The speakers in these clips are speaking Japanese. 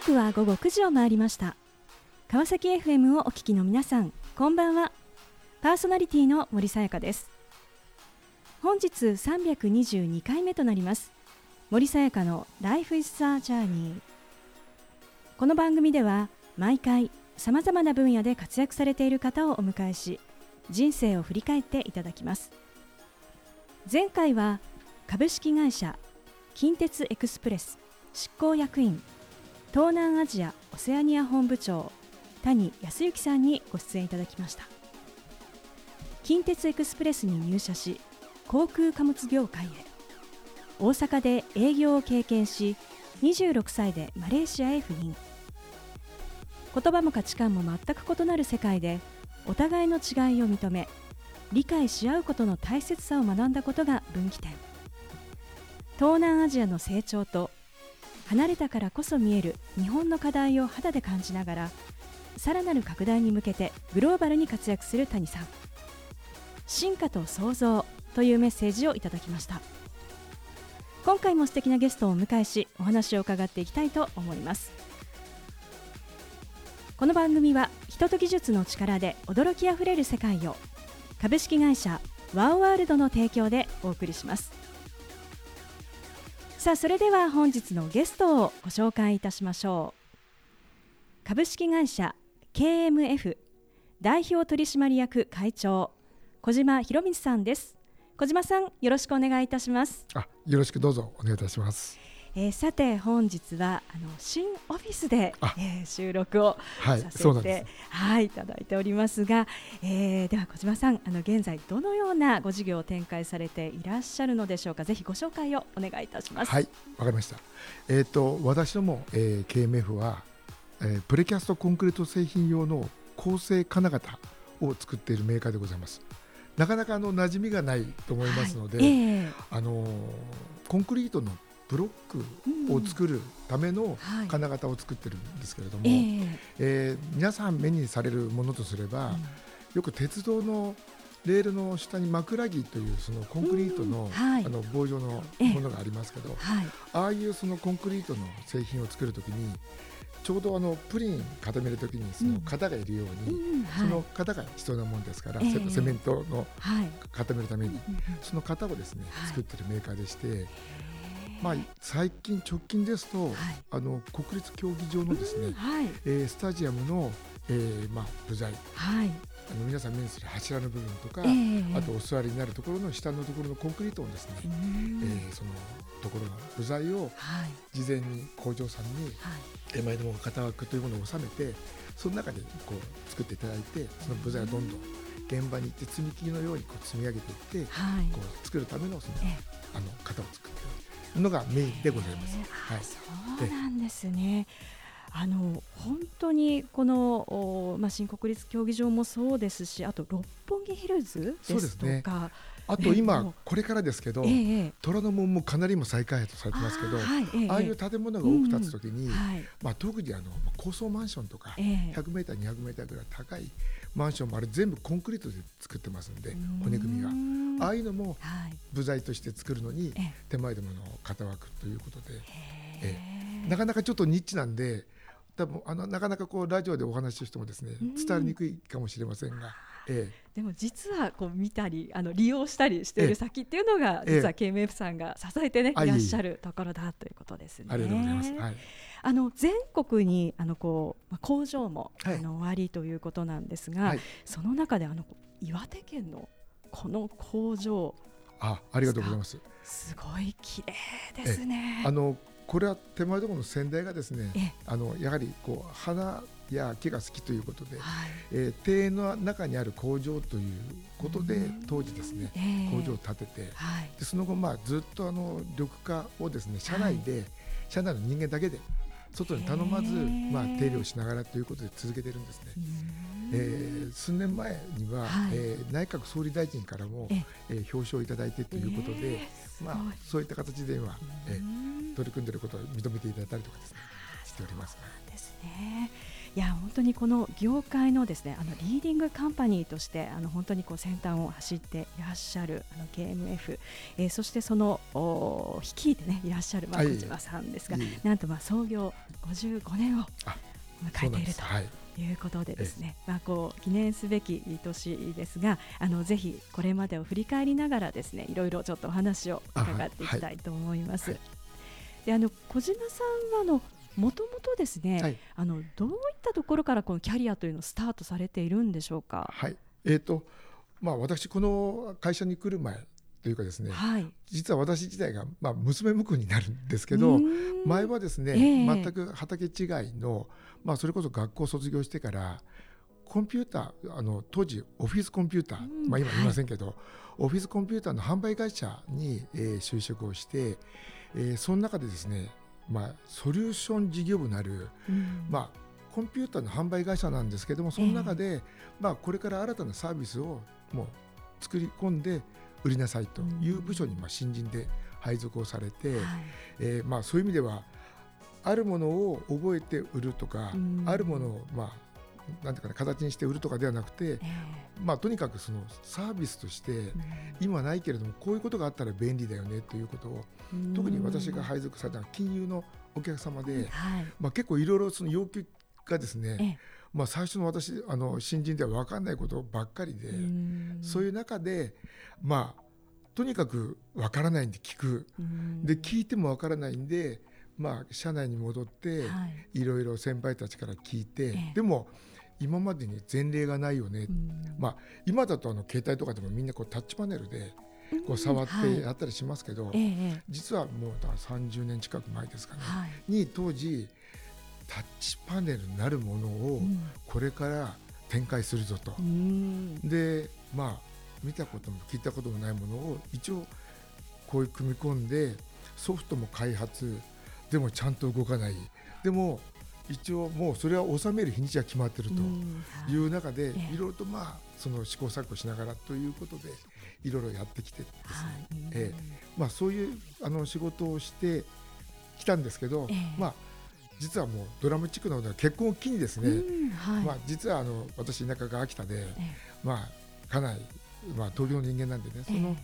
刻は午後9時を回りました。川崎 FM をお聞きの皆さんこんばんは。パーソナリティの森さやかです。本日322回目となります。森さやかの Life is a Journey この番組では毎回さまざまな分野で活躍されている方をお迎えし人生を振り返っていただきます。前回は株式会社近鉄エクスプレス執行役員東南アジアオセアニア本部長谷康之さんにご出演いただきました。近鉄エクスプレスに入社し航空貨物業界へ。大阪で営業を経験し26歳でマレーシアへ赴任。言葉も価値観も全く異なる世界でお互いの違いを認め理解し合うことの大切さを学んだことが分岐点。東南アジアの成長と離れたからこそ見える日本の課題を肌で感じながらさらなる拡大に向けてグローバルに活躍する谷さん。進化と創造というメッセージをいただきました。今回も素敵なゲストをお迎えしお話を伺っていきたいと思います。この番組は人と技術の力で驚きあふれる世界を株式会社ワーワールドの提供でお送りします。さあそれでは本日のゲストをご紹介いたしましょう。株式会社 KMF 代表取締役会長小島博光さんです。小島さんよろしくお願いいたします。あよろしくどうぞお願いいたします。えー、さて本日はあの新オフィスで、えー、収録をさせて、はい、はい、いただいておりますが、えー、では小島さんあの現在どのようなご事業を展開されていらっしゃるのでしょうか？ぜひご紹介をお願いいたします。はいわかりました。えっ、ー、と私ども、えー、KMF は、えー、プレキャストコンクリート製品用の構成金型を作っているメーカーでございます。なかなかあの馴染みがないと思いますので、はいえー、あのコンクリートのブロックを作るための金型を作ってるんですけれども、うんはい、え。ー、えー、皆さん目にされるものとすれば、うん、よく鉄道のレールの下に枕木というそのコンクリートの,、はい、あの棒状のものがありますけど、はい、ああいうそのコンクリートの製品を作るときにちょうどあのプリン固めるときにその型がいるように、うん。その型が必要なものですから、えー、セメントの固めるために、その型をですね、作ってるメーカーでして。まあ、最近直近ですと、はい、あの国立競技場のですね、うん。はい、えー、スタジアムの、えーまあ、部材、はい、あの皆さん目にする柱の部分とか、えー、あとお座りになるところの下のところのコンクリートをですね、えー、そのところの部材を事前に工場さんに、はい、前のもの型枠というものを収めてその中でこう作っていただいてその部材をどんどん現場に行って積み木のようにこう積み上げていって、はい、こう作るためのその、あの型を作ってのがメインでございます。はい、そうなんですね。あの本当にこの、まあ、新国立競技場もそうですしあと六本木ヒルズですとか、ね、あと今、これからですけど、え虎ノ門もかなりも再開発されてますけど、あはい、ああいう建物が多く建つときに、まあ、特にあの高層マンションとか、100メーター、200メーターぐらい高いマンションもあれ全部コンクリートで作ってますんで骨組みが。ああいうのも部材として作るのに手前でもの型枠ということで、えなかなかちょっとニッチなんで多分あのなかなかこうラジオでお話ししてもですね伝わりにくいかもしれませんが。ええ、でも実はこう見たりあの利用したりしている先っていうのが、実は KMF さんが支えてね、いらっしゃるところだということですね。ありがとうございます。はい、あの全国にあのこう工場も、あの終わりということなんですが、はい、その中であの岩手県のこの工場あありがとうございます。すごい綺麗ですね。あのこれは手前どころの先代がですね、あのやはりこう花や木が好きということで、はい、えー、庭園の中にある工場ということで当時ですね、えー、工場を建てて、はい、でその後まあずっとあの緑化をですね社内で、はい、社内の人間だけで外に頼まず、まあ、手入れをしながらということで続けてるんですね。えー、数年前には、はい、えー、内閣総理大臣からも、ええ。ー、表彰をいただいてということで、まあ、そういった形で今、えー、取り組んでいることを認めていただいたりとかですねしております。ですねいや本当にこの業界のですねあのリーディングカンパニーとしてあの本当にこう先端を走っていらっしゃるあの KMF、えー、そしてそのお率いてねいらっしゃるまあ小島さんですが、はい、なんとまあ創業55年を迎えていると。い。うことでですね、まあ、こう記念すべき年ですがあのぜひこれまでを振り返りながらですねいろいろちょっとお話を伺っていきたいと思います。はいはい、であの小島さんはあのもともとですね、はい、あのどういったところからこのキャリアというのをスタートされているんでしょうか？はい、えっ、ー、とまあ私この会社に来る前というかですね、はい、実は私自体がまあ娘婿になるんですけど、前はですね、えー、全く畑違いのまあそれこそ学校卒業してからコンピューターあの当時オフィスコンピューター、まあ今言いませんけど、はい、オフィスコンピューターの販売会社に、えー、就職をして、えー、その中でですねまあ、ソリューション事業部なる、うん、まあ、コンピューターの販売会社なんですけどもその中で、えー、まあ、これから新たなサービスをもう作り込んで売りなさいという部署にまあ新人で配属をされて、うん、えー、まあ、そういう意味ではあるものを覚えて売るとか、うん、あるものをまあなんていうかな形にして売るとかではなくて、えー、まあ、とにかくそのサービスとして、今ないけれどもこういうことがあったら便利だよねということを、特に私が配属された金融のお客様で、はい、まあ、結構いろいろその要求がですね、まあ、最初の私あの新人では分かんないことばっかりでそういう中でまあとにかく分からないんで聞く。で聞いても分からないんでまあ社内に戻って、い、ろいろ先輩たちから聞いて、でも今までに前例がないよね、うん、まあ、今だとあの携帯とかでもみんなこうタッチパネルでこう触ってやったりしますけど、うんはい、実はもうだから30年近く前ですかね、はい、に当時タッチパネルなるものをこれから展開するぞと、うん、でまあ見たことも聞いたこともないものを一応こういう組み込んでソフトも開発でもちゃんと動かない。でも一応もうそれは収める日にちが決まってるという中で、い。ろいろとまあその試行錯誤しながらということでいろいろやってきてですね、えー、まあ、そういうあの仕事をしてきたんですけど、まあ実はもうドラムチックなので結婚を機にですね、まあ、実はあの私田舎が秋田で、まあ、かなり、まあ、東京の人間なんでねその、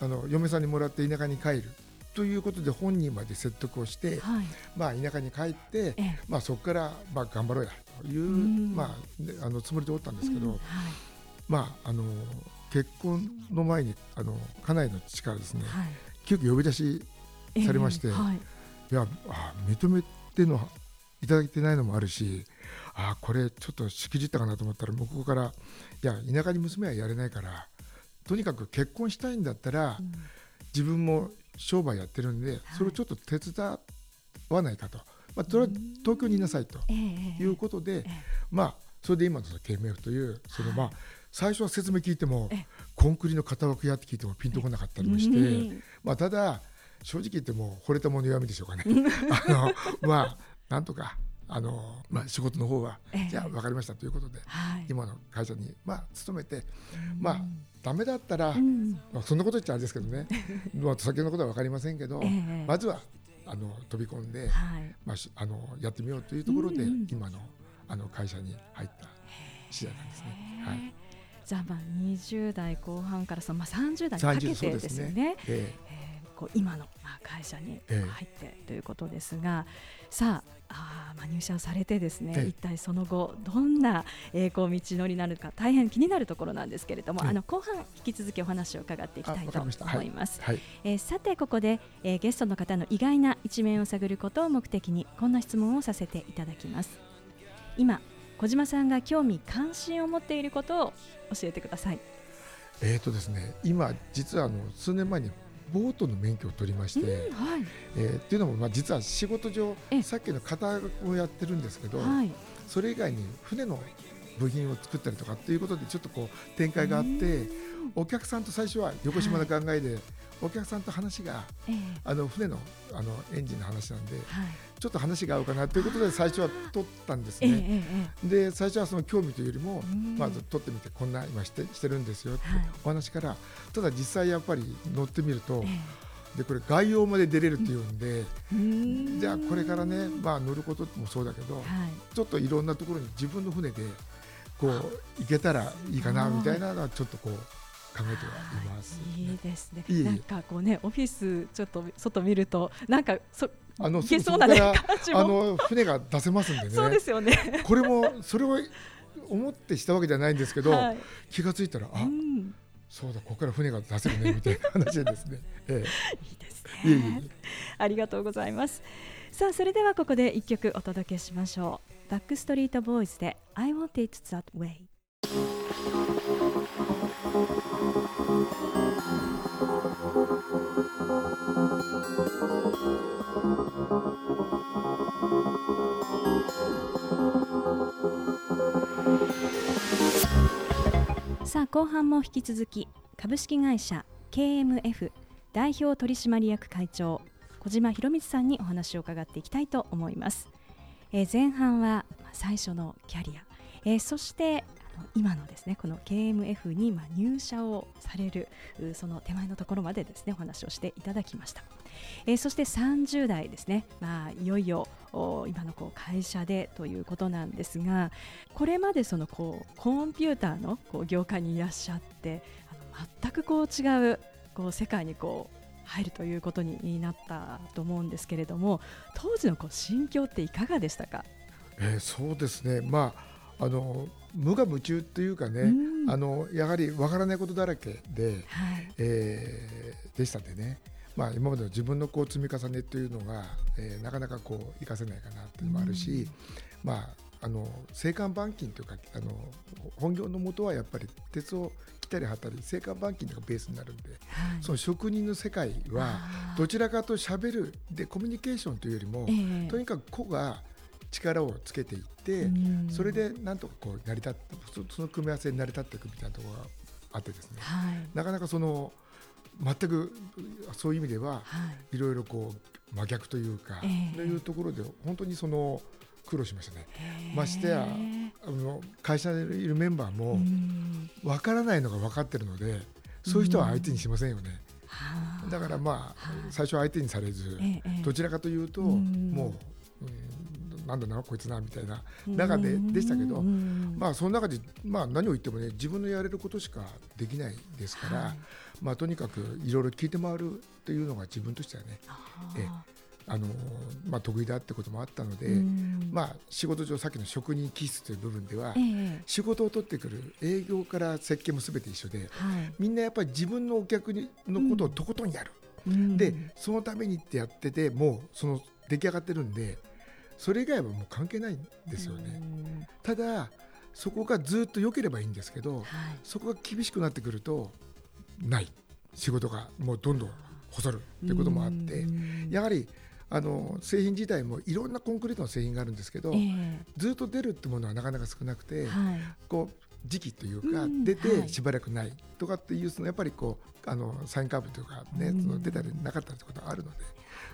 あの嫁さんにもらって田舎に帰るということで本人まで説得をして、はい、まあ、田舎に帰って、まあ、そこからまあ頑張ろうやという、まあ、あのつもりでおったんですけど、はい、まあ、あの結婚の前にあの家内の父からですね、はい、急遽呼び出しされまして、い。やあ認めてのいただいてないのもあるしあこれちょっとしくじったかなと思ったら向こうからいや田舎に娘はやれないからとにかく結婚したいんだったら、うん、自分も商売やってるんで、それをちょっと手伝わないかと、まあ、それは東京にいなさいということで、まあ、それで今の KMF というそのまあ最初は説明聞いてもコンクリの型枠やって聞いてもピンとこなかったりもして、まあ、ただ正直言っても惚れたもの弱みでしょうかね。あのまあなんとかあの、まあ、仕事の方は、じゃあ分かりましたということで、今の会社に、まあ、勤めて、まあダメだったら、まあ、そんなこと言っちゃあれですけどね、まあ、先のことは分かりませんけど、まずはあの飛び込んで、まあ、あのやってみようというところで、今のあの会社に入った次第なんですね。はい。じゃあまあ20代後半からそのまあ30代にかけてですよね。えこう今のまあ会社に入ってということですが、さああまあ入社されてですね、一体その後どんな、えー、こう道のりになるか大変気になるところなんですけれども、あの後半引き続きお話を伺っていきたいと思います。はいはい、えー、さてここで、えー、ゲストの方の意外な一面を探ることを目的にこんな質問をさせていただきます。今小島さんが興味関心を持っていることを教えてください。えーとですね、今実はあの数年前にボートの免許を取りまして、うんはい、えー、っていうのも、まあ、実は仕事上さっきの型をやってるんですけど、はい、それ以外に船の部品を作ったりとかっていうことでちょっとこう展開があってお客さんと最初は横島の考えで、お客さんと話が、えー、あの船のあのエンジンの話なんで、はい、ちょっと話が合うかなということで最初は取ったんですね。えー、で最初はその興味というよりも、まず取ってみてこんな今してしてるんですよってお話から、ただ実際やっぱり乗ってみると、でこれ概要まで出れるっていうんで、うん。じゃあこれからね、まあ、乗ることもそうだけど、はい。ちょっといろんなところに自分の船でこう行けたらいいかなみたいなのはちょっとこう考えてはいます、い。いですね。いえいえ。なんかこうねオフィスちょっと外見るとなんかそあのそうなねあの船が出せますんでね。そうですよね。これもそれを思ってしたわけじゃないんですけど、はい。気がついたらあ、うん。そうだここから船が出せるねみたいな話でですね、えいいですえ、いえいねえ。ありがとうございます。さあそれではここで一曲お届けしましょう。バックストリートボーイズで I want it that way さあ後半も引き続き株式会社 KMF 代表取締役会長小島博光さんにお話を伺っていきたいと思います、えー前半は最初のキャリア、えーそして今のですねこの KMF にまあ入社をされるその手前のところまでですねお話をしていただきました、えーそして30代ですね、まあ、いよいよお今のこう会社でということなんですがこれまでそのこうコンピューターのこう業界にいらっしゃってあの全くこう違うこう世界にこう入るということになったと思うんですけれども当時のこう心境っていかがでしたか、えーそうですね。まああの無我夢中っていうかね、うん。あのやはりわからないことだらけで、はい。えーでしたんでね、まあ、今までの自分のこう積み重ねというのが、えーなかなかこう活かせないかなっていうのもあるし、まあ、あの青函板金というかあの本業のもとはやっぱり鉄を切ったり貼ったり青函板金がベースになるんではい。その職人の世界はどちらかと喋るでコミュニケーションというよりも、ええ。とにかく個が力をつけていって、うん。それでなんとかこう成り立ってそその組み合わせに成り立っていくみたいなところがあってですね。はい。なかなかその全くそういう意味でははい。いろいろこう真逆というか、ええ。というところで本当にその苦労しましたね。へーましてやあの会社にいるメンバーうもん。分からないのが分かってるので、そういう人は相手にしませんよね。はあ。だからまあ、はい最初は相手にされず、ええええ。どちらかというと、うん。もう、うん、なんだなこいつなみたいな中ででしたけど、うんまあその中で、まあ、何を言ってもね自分のやれることしかできないですから、はい。まあ、とにかくいろいろ聞いて回るというのが自分としてはねあの、まあ、得意だってこともあったので、うん。まあ、仕事上さっきの職人気質という部分では、ええ。仕事を取ってくる営業から設計もすべて一緒ではい。みんなやっぱり自分のお客にのことをとことんやる、うん。でそのためにってやっててもうその出来上がってるんでそれ以外はもう関係ないんですよね。うん。ただそこがずっと良ければいいんですけどはい。そこが厳しくなってくるとない。仕事がもうどんどん細るということもあってうん。やはりあの製品自体もいろんなコンクリートの製品があるんですけどええ。ずっと出るってものはなかなか少なくてはい。こう時期というかうん。出てはい。しばらくないとかっていうそのやっぱりこうあのサインカーブというかねうん。その出たりなかったりってことがあるので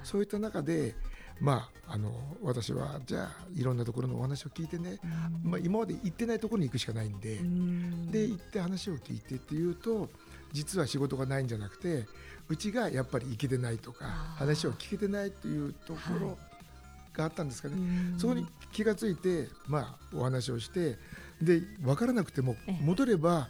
そういった中でまああの私はじゃあいろんなところのお話を聞いてねうん。まあ今まで行ってないところに行くしかないんでうん。で行って話を聞いてっていうと実は仕事がないんじゃなくてうちがやっぱり行けてないとか話を聞けてないというところがあったんですかね、うん。そこに気がついて、まあ、お話をしてで分からなくてもええ。戻れば、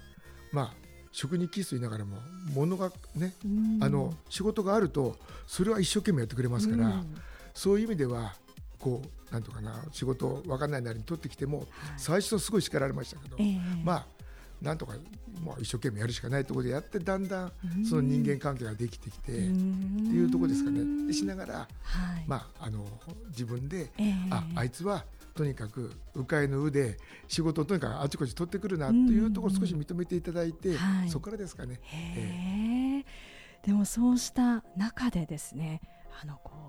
まあ、職人気質言いながらも物がねうん。あの仕事があるとそれは一生懸命やってくれますから、うんそういう意味ではこうなんとかな仕事分かんないなりに取ってきてもはい。最初すごい叱られましたけど、ええ。まあなんとかもう一生懸命やるしかないところでやってだんだんうん。その人間関係ができてきて、っっていうところですかね。でしながら、はい。まあ、あの自分で、ええ。ああいつはとにかく迂回の腕で仕事をとにかくあちこち取ってくるなというところを少し認めていただいて、はい。そこからですかね。へえ。でもそうした中でですねあのこう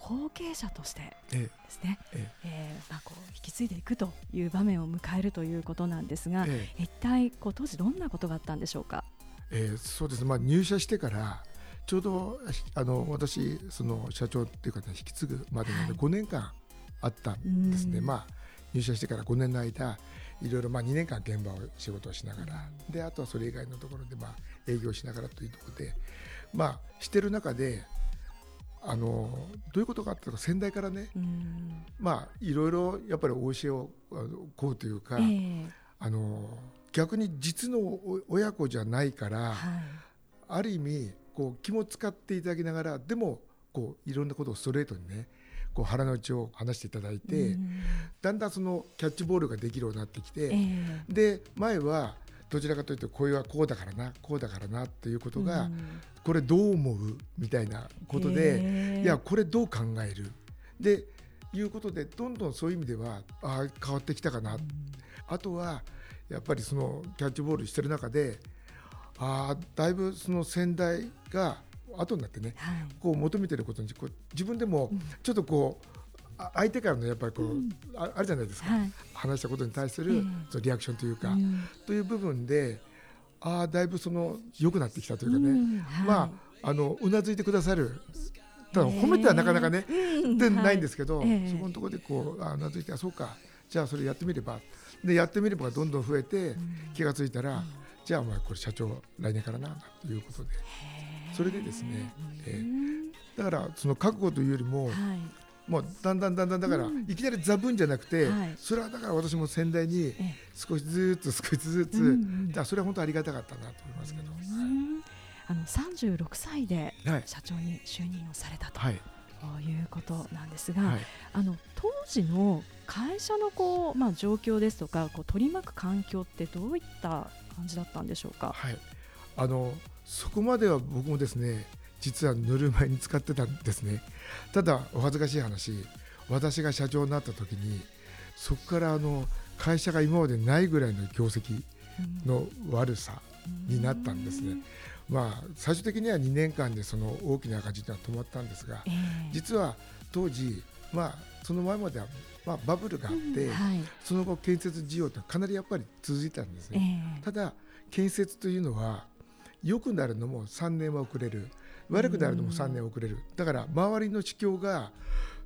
後継者としてえですね、ええ。ーまあ、こう引き継いでいくという場面を迎えるということなんですが、ええ。一体こう当時どんなことがあったんでしょうか？えーそうです。ね、まあ、入社してからちょうどあの私その社長っていうか、ね、引き継ぐまでのはい。5年間あったんですね、うん。まあ、入社してから5年の間いろいろまあ2年間現場を仕事をしながら、であとはそれ以外のところでまあ営業しながらというところで、まあ、してる中であのどういうことかっていうと先代からね、うん。まあいろいろやっぱり教えをあのこうというか、ええ。あの逆に実のお親子じゃないから、はい。ある意味こう気も使っていただきながらでもこういろんなことをストレートにねこう腹の内を話していただいて、うん。だんだんそのキャッチボールができるようになってきて、ええ。で前はどちらかというと声はこうだからなこうだからなっていうことが、うん。これどう思うみたいなことで、いやこれどう考える？でいうことでどんどんそういう意味ではあー変わってきたかな、あとはやっぱりそのキャッチボールしてる中であーだいぶその先代が後になってねはい。こう求めてることにこう自分でもちょっとこう、あ相手からのやっぱりこう、ああるじゃないですか、はい。話したことに対すえるえそのリアクションというか、うん。という部分でああだいぶその良くなってきたというかね、うん。はい。まああのうなずいてくださるただ褒めてはなかなかね、うん。でないんですけど、ええ。そこのところでこうあうなずいてあそうか。じゃあそれやってみれば。でやってみればどんどん増えて、気がついたら、じゃあお前これ社長来年からなということで。それでですね、ええ。だからその覚悟というよりも、はいもうだんだんだんだんだから、うん。いきなりザブンじゃなくて、はい。それはだから私も先代にええ。少しずつ少しずつ、だそれは本当ありがたかったなと思いますけど、うんあの36歳ではい。社長に就任をされたとはい。いうことなんですが、はい。あの当時の会社のこう、まあ、状況ですとかこう取り巻く環境ってどういった感じだったんでしょうか？はい、あのそこまでは僕もですね実はぬるま湯に使ってたんですね。ただお恥ずかしい話。私が社長になった時にそこからあの会社が今までないぐらいの業績の悪さになったんですね。まあ最終的には2年間でその大きな赤字というのは止まったんですがええ。実は当時まあその前まではまあバブルがあってはい。その後建設事業ってかなりやっぱり続いてたんですね。ええ。ただ建設というのは良くなるのも3年は遅れる悪くなるのも3年遅れる。だから周りの市況が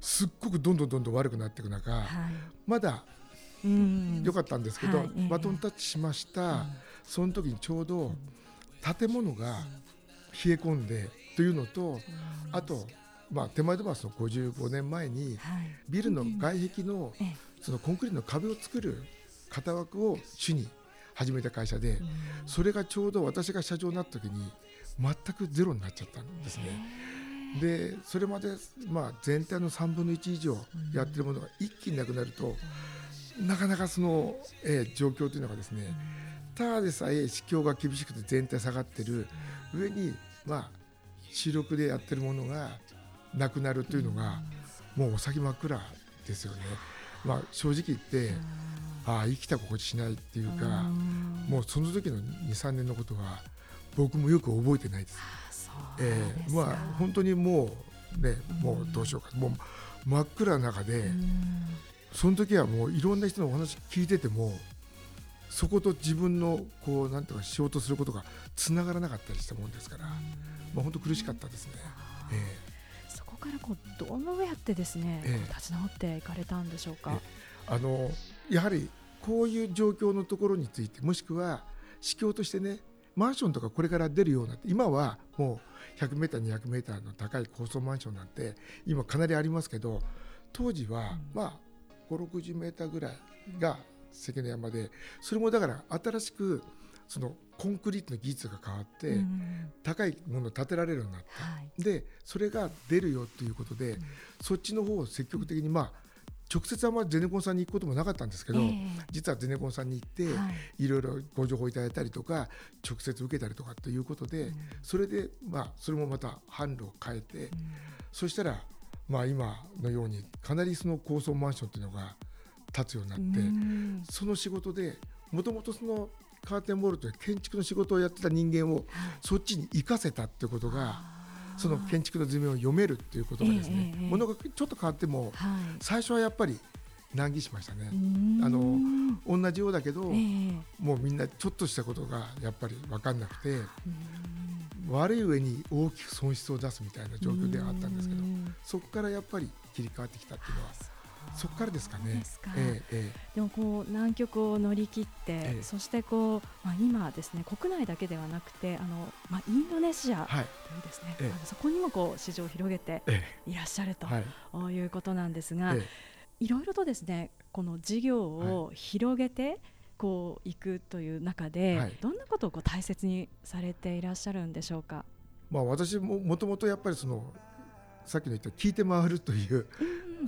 すっごくどんどんどんどん悪くなっていく中はい。まだうん。良かったんですけど、はいええ。バトンタッチしました、その時にちょうど建物が冷え込んでというのとあと、まあ、手前飛ばすの55年前にはい。ビルの外壁のええ。そのコンクリートの壁を作る型枠を主に始めた会社で、それがちょうど私が社長になった時に全くゼロになっちゃったんですね。でそれまで、まあ、全体の3分の1以上やってるものが一気になくなると、なかなかその、えー状況というのがですね、ただでさえ市況が厳しくて全体下がってる上に、まあ、主力でやってるものがなくなるというのが、もうお先真っ暗ですよね。まあ、正直言って、ああ生きた心地しないっていうか、もうその時の23年のことは僕もよく覚えてないです。でえまあ本当にもうねもうどうしようか。もう真っ暗な中で、うん。その時はもういろんな人のお話聞いててもそこと自分のこうなんていうかしようとすることがつながらなかったりしたもんですから、まあ本当苦しかったですね。えそこからこうどうやってですね、ええ。こう立ち直っていかれたんでしょうか？えあのやはりこういう状況のところについてもしくは市況としてねマンションとかこれから出るようにな今はもう 100m200m の高い高層マンションなんて今かなりありますけど当時はまあ560メーターぐらいが関の山でそれもだから新しくそのコンクリートの技術が変わって、うん高いものを建てられるようになった。はい。でそれが出るよということで、そっちの方を積極的に、まあ、直接あんまりゼネコンさんに行くこともなかったんですけど、ええ。実はゼネコンさんに行って、はい。い、ろいろご情報いただいたりとか直接受けたりとかということで、それで、まあ、それもまた販路を変えて、そしたら、まあ、今のようにかなりその高層マンションというのが建つようになって、うん。その仕事でもともとそのカーテンボールという建築の仕事をやってた人間をそっちに生かせたってことがその建築の図面を読めるっていうことがですね、ものがちょっと変わってもはい。最初はやっぱり難儀しましたね。うん。あの同じようだけど、ええ。もうみんなちょっとしたことがやっぱり分かんなくて、悪い上に大きく損失を出すみたいな状況ではあったんですけど、うん。そこからやっぱり切り替わってきたっていうのはそこからですかね。ですか。えええでもこう南極を乗り切って、ええ。そしてこう、まあ、今ですね国内だけではなくてあの、まあ、インドネシアというですね、ええ。あのそこにもこう市場を広げてえいらっしゃるとい。いうことなんですが、えいろいろとですねこの事業を広げてこういくという中で、はい。どんなことをこう大切にされていらっしゃるんでしょうか？まあ私ももともとやっぱりそのさっきの言った聞いて回るという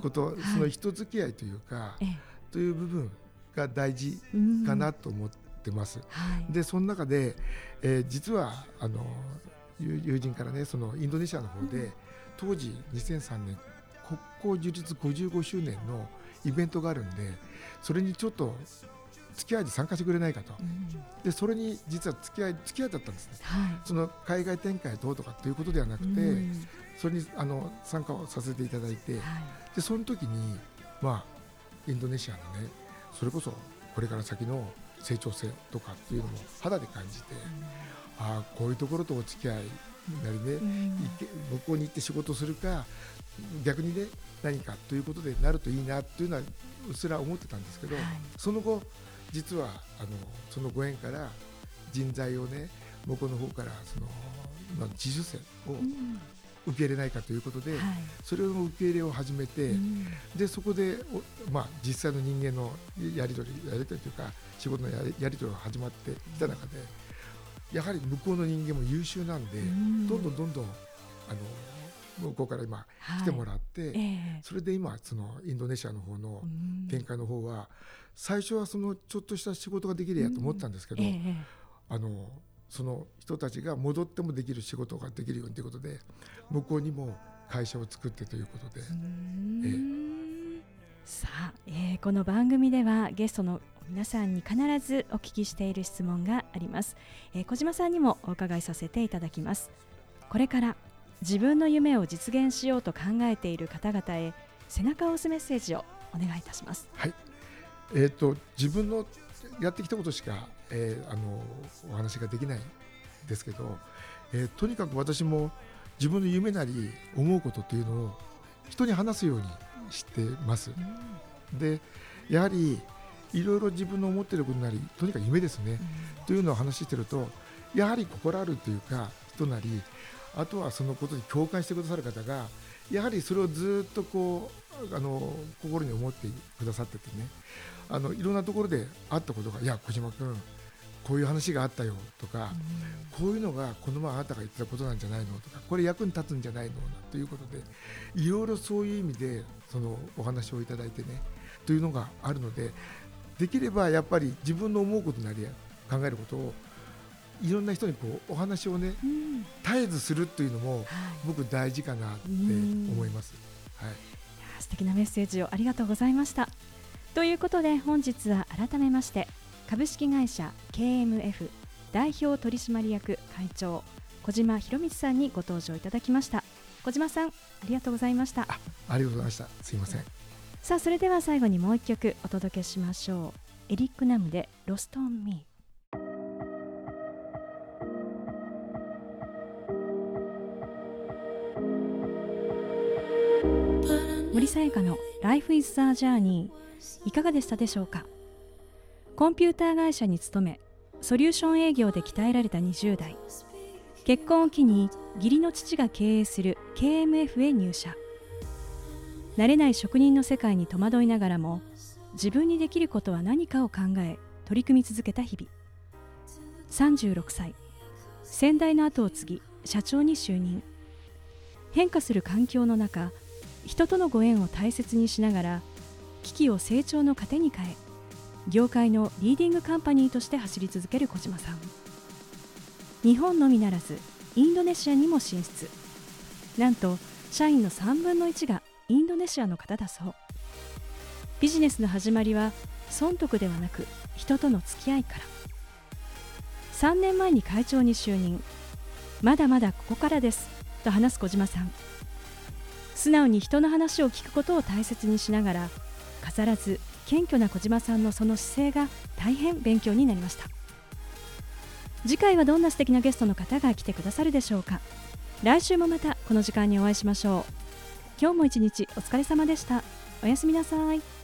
こと、はい。その人付き合いというか、ええ。という部分が大事うんかなと思ってます。はい、でその中で、えー実はあの友友人からねそのインドネシアの方で、当時2003年国交樹立55周年のイベントがあるんでそれにちょっと付き合いで参加してくれないかと。うん。でそれに実は付き合い付き合いだったんですね。はい。その海外展開どうとかっていうことではなくて、うんそれにあの参加をさせていただいてはい。でその時にまあインドネシアのねそれこそこれから先の成長性とかっていうのも肌で感じて、ああこういうところとお付き合いなりね、うん。向こうに行って仕事するか逆にね何かということでなるといいなっていうのはうっすら思ってたんですけど、はい。その後実はあのそのご縁から人材をね向こうの方からその、まあ、自主性をうん受け入れないかということで、はい。それの受け入れを始めて、うん。でそこでお、まあ、実際の人間のやり取りやり取りというか仕事のやりやり取りが始まってきた中でやはり向こうの人間も優秀なんで、うん。どんどんどんどんあの向こうから今はい。来てもらって、ええ。それで今そのインドネシアの方のうん。展開の方は最初はそのちょっとした仕事ができるやと思ったんですけど、ええ。あのその人たちが戻ってもできる仕事ができるようにということで向こうにも会社を作ってということで、うーん。さあ、えーこの番組ではゲストの皆さんに必ずお聞きしている質問があります、えー小島さんにもお伺いさせていただきます。これから自分の夢を実現しようと考えている方々へ背中を押すメッセージをお願いいたします。はい。えー、と自分のやってきたことしか、えーあのお話ができないんですけど、えーとにかく私も自分の夢なり思うことっていうのを人に話すようにしてます。でやはりいろいろ自分の思っていることなりとにかく夢ですね、というのを話してるとやはり心あるというか人なりあとはそのことに共感してくださる方がやはりそれをずっとこうあの心に思ってくださっててね。あのいろんなところであったことが「いや小島君こういう話があったよ」とか、こういうのがこの前あなたが言ってたことなんじゃないのとかこれ役に立つんじゃないのということでいろいろそういう意味でそのお話をいただいてねというのがあるのでできればやっぱり自分の思うことなり考えることをいろんな人にこうお話をねうん。絶えずするっていうのもはい。僕大事かなって思います。はい、い素敵なメッセージをありがとうございました。ということで本日は改めまして株式会社 KMF 代表取締役会長小島博光さんにご登場いただきました。小島さんありがとうございました。あありがとうございました。すいません。さあそれでは最後にもう一曲お届けしましょう。エリック・ナムで「ロスト・オン・ミー」森さやかの Life is the Journey いかがでしたでしょうか？コンピューター会社に勤めソリューション営業で鍛えられた20代。結婚を機に義理の父が経営する KMF へ入社。慣れない職人の世界に戸惑いながらも自分にできることは何かを考え取り組み続けた日々。36歳。先代の後を継ぎ社長に就任。変化する環境の中人とのご縁を大切にしながら危機を成長の糧に変え業界のリーディングカンパニーとして走り続ける小島さん。日本のみならずインドネシアにも進出。なんと社員の3分の1がインドネシアの方だそう。ビジネスの始まりは損得ではなく人との付き合いから。3年前に会長に就任。まだまだここからですと話す小島さん。素直に人の話を聞くことを大切にしながら飾らず謙虚な小島さんのその姿勢が大変勉強になりました。次回はどんな素敵なゲストの方が来てくださるでしょうか。来週もまたこの時間にお会いしましょう。今日も一日お疲れ様でした。おおやすみなさい。